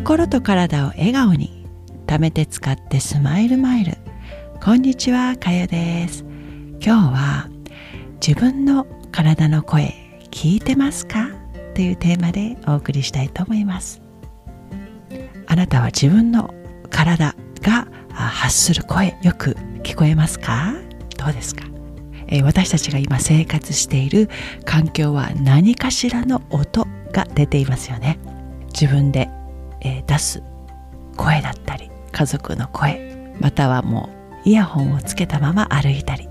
心と体を笑顔に貯めて使ってスマイルマイル。こんにちはかよです。今日は自分の体の声聞いてますか？というテーマでお送りしたいと思います。あなたは自分の体が発する声よく聞こえますか？どうですか？え私たちが今生活している環境は何かしらの音が出ていますよね。自分で、え出す声だったり家族の声またはもうイヤホンをつけたまま歩いたり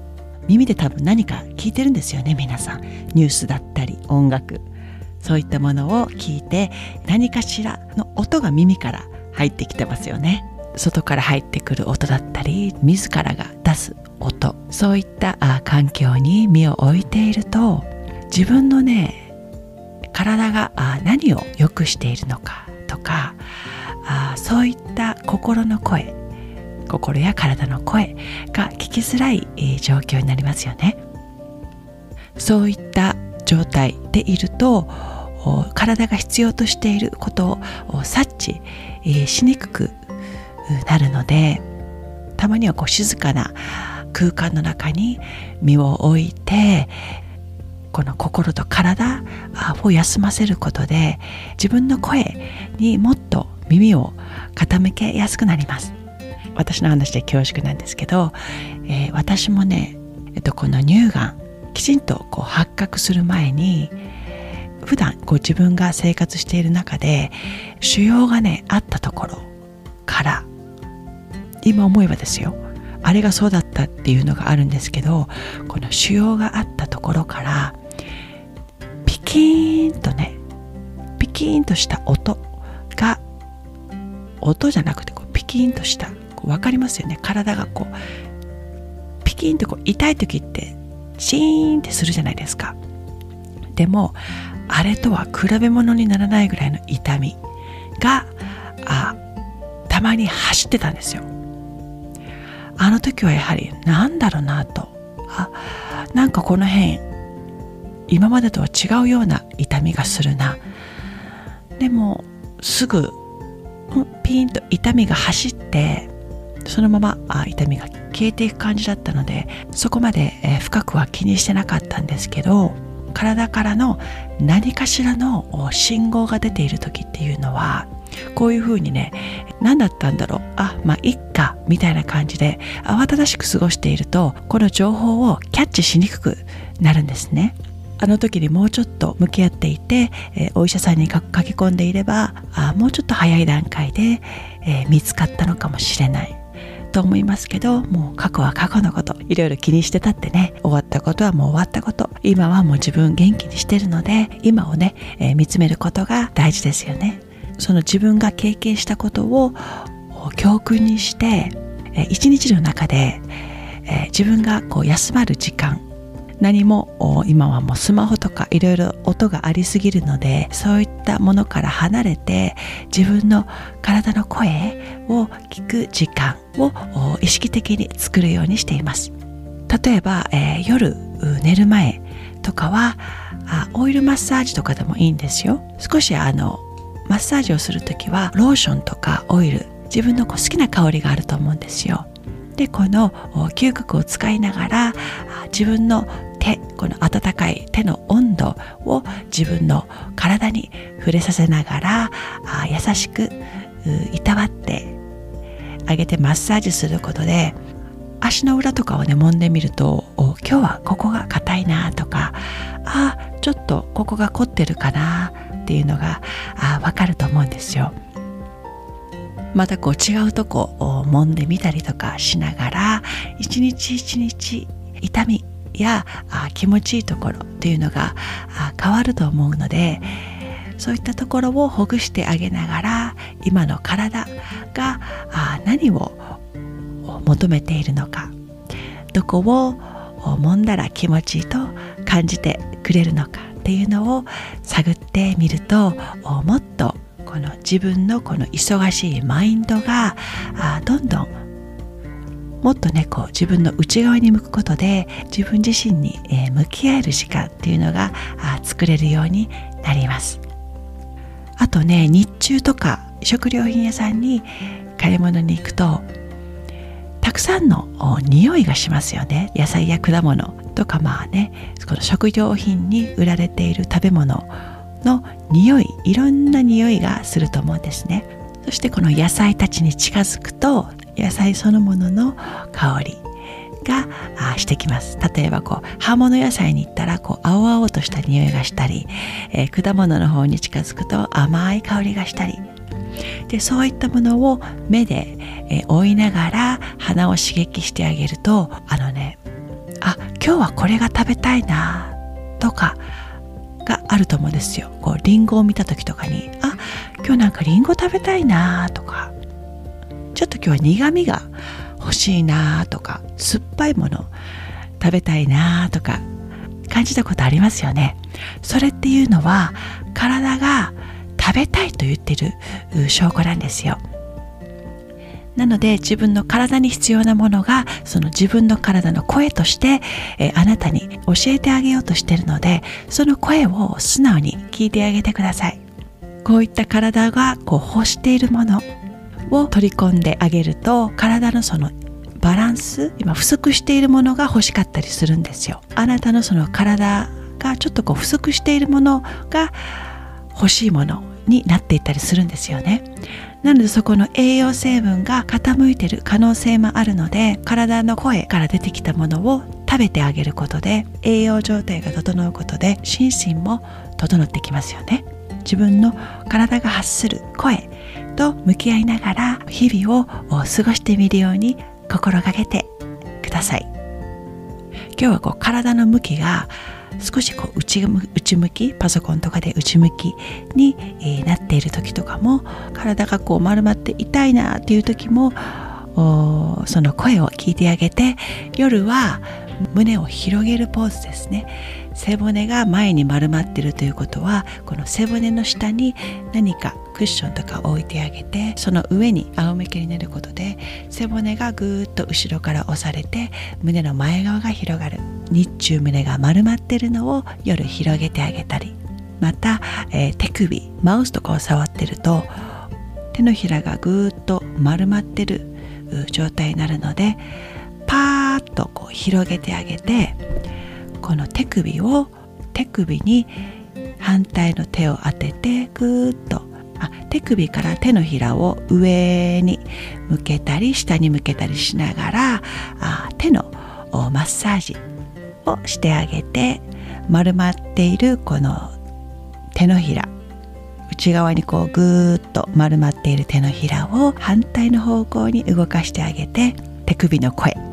耳で多分何か聞いてるんですよね皆さん。ニュースだったり音楽そういったものを聞いて何かしらの音が耳から入ってきてますよね。外から入ってくる音だったり自らが出す音。そういった環境に身を置いていると自分のね体が何を良くしているのかとかあそういった心の声心や体の声が聞きづらいえ状況になりますよね。そういった状態でいると体が必要としていることを察知えしにくくなるのでたまにはこう静かな空間の中に身を置いてこの心と体を休ませることで自分の声にもっと耳を傾けやすくなります。私の話で恐縮なんですけど、えー、私もね、えっと、この乳がんきちんとこう発覚する前に普段こう自分が生活している中で腫瘍がねあったところから今思えばですよ。あれがそうだったっていうのがあるんですけどこの腫瘍があったところからピキーンとねピキーンとした音が音じゃなくてこうピキーンとした分かりますよね。体がこうピキーンとこう痛い時ってシーンってするじゃないですか。でもあれとは比べ物にならないぐらいの痛みがあたまに走ってたんですよ。あの時はやはり何だろうなと。あなんかこの辺今までとは違うような痛みがするな。でもすぐピーンと痛みが走ってそのままあ痛みが消えていく感じだったのでそこまで、え、深くは気にしてなかったんですけど体からの何かしらの信号が出ている時っていうのはこういうふうにね何だったんだろう。あまあいっかみたいな感じで慌ただしく過ごしているとこの情報をキャッチしにくくなるんですね。あの時にもうちょっと向き合っていて、え、お医者さんに書き込んでいればあもうちょっと早い段階で、え、見つかったのかもしれない。と思いますけどもう過去は過去のこといろいろ気にしてたってね終わったことはもう終わったこと今はもう自分元気にしてるので今をね、えー、見つめることが大事ですよね。その自分が経験したことを教訓にして一日の中で自分がこう休まる時間何も今はもうスマホとかいろいろ音がありすぎるのでそういったものから離れて自分の体の声を聞く時間を意識的に作るようにしています。例えば、えー、夜寝る前とかはあオイルマッサージとかでもいいんですよ。少しあのッサージをする時はローションとかオイル自分の好きな香りがあると思うんですよ。でこの嗅覚を使いながら自分の手この温かい手の温度を自分の体に触れさせながら優しくいたわってあげてマッサージすることで足の裏とかをね揉んでみると今日はここが硬いなとかあちょっとここが凝ってるかなっていうのがあ分かると思うんですよ。またこう違うとこを揉んでみたりとかしながら一日一日痛みやあ気持ちいいところっていうのがあ変わると思うのでそういったところをほぐしてあげながら今の体があ何を求めているのかどこを揉んだら気持ちいいと感じてくれるのかっていうのを探ってみるともっとこの自分のこの忙しいマインドがどんどんもっとねこう自分の内側に向くことで自分自身に、え向き合える時間っていうのが作れるようになります。あとね日中とか食料品屋さんに買い物に行くとくさんの匂いがしますよね。野菜や果物とかまあねこの食料品に売られている食べ物の匂いいろんな匂いがすると思うんですね。そしてこの野菜たちに近づくと野菜そのものの香りがしてきます。例えばこう葉物野菜に行ったらこう青々とした匂いがしたり、えー、果物の方に近づくと甘い香りがしたりでそういったものを目で、え、追いながら鼻を刺激してあげるとあのねあ今日はこれが食べたいなとかがあると思うんですよ。こうリンゴを見た時とかにあ今日なんかリンゴ食べたいなとか。ちょっと今日は苦味が欲しいなとか。酸っぱいもの食べたいなとか。感じたことありますよね。それっていうのは体が食べたいと言ってる証拠なんですよ。なので自分の体に必要なものがその自分の体の声として、えあなたに教えてあげようとしてるのでその声を素直に聞いてあげてください。こういった体がこう欲しているものを取り込んであげると体のそのバランス今不足しているものが欲しかったりするんですよ。あなたのその体がちょっとこう不足しているものが欲しいもの。になっていったりするんですよね。なのでそこの栄養成分が傾いてる可能性もあるので体の声から出てきたものを食べてあげることで栄養状態が整うことで心身も整ってきますよね。自分の体が発する声と向き合いながら日々を過ごしてみるように心がけてください。今日はこう体の向きが少しこう内内向きパソコンとかで内向きに、えなっている時とかも体がこう丸まって痛いなっていう時もその声を聞いてあげて夜は胸を広げるポーズですね。背骨が前に丸まってるということはこの背骨の下に何かクッションとか置いてあげてその上に仰向けになることで背骨がぐーっと後ろから押されて胸の前側が広がる。日中胸が丸まってるのを夜広げてあげたり。また、えー、手首マウスとかを触ってると手のひらがぐーっと丸まってる状態になるのでとこう広げてあげてこの手首を手首に反対の手を当ててぐーっとあ手首から手のひらを上に向けたり下に向けたりしながらあ手のマッサージをしてあげて丸まっているこの手のひら内側にこうぐーっと丸まっている手のひらを反対の方向に動かしてあげて手首の声。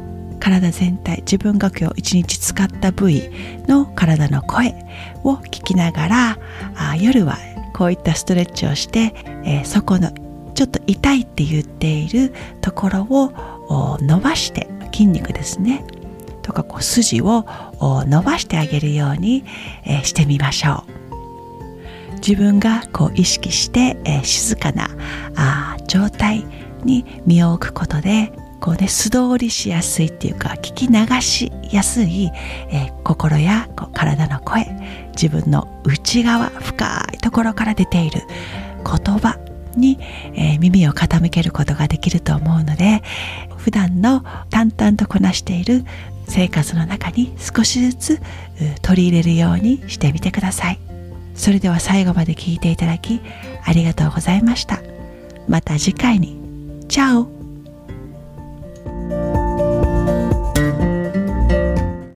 体全体自分が今日一日使った部位の体の声を聞きながらあ夜はこういったストレッチをして、えー、そこのちょっと痛いって言っているところを伸ばして筋肉ですね。とかこう筋を伸ばしてあげるように、えー、してみましょう。自分がこう意識して、えー、静かなあ状態に身を置くことでこうね素通りしやすいっていうか聞き流しやすい、えー、心やこう体の声自分の内側深いところから出ている言葉に、えー、耳を傾けることができると思うので普段の淡々とこなしている生活の中に少しずつ取り入れるようにしてみてください。それでは最後まで聞いていただきありがとうございました。また次回に。チャオ。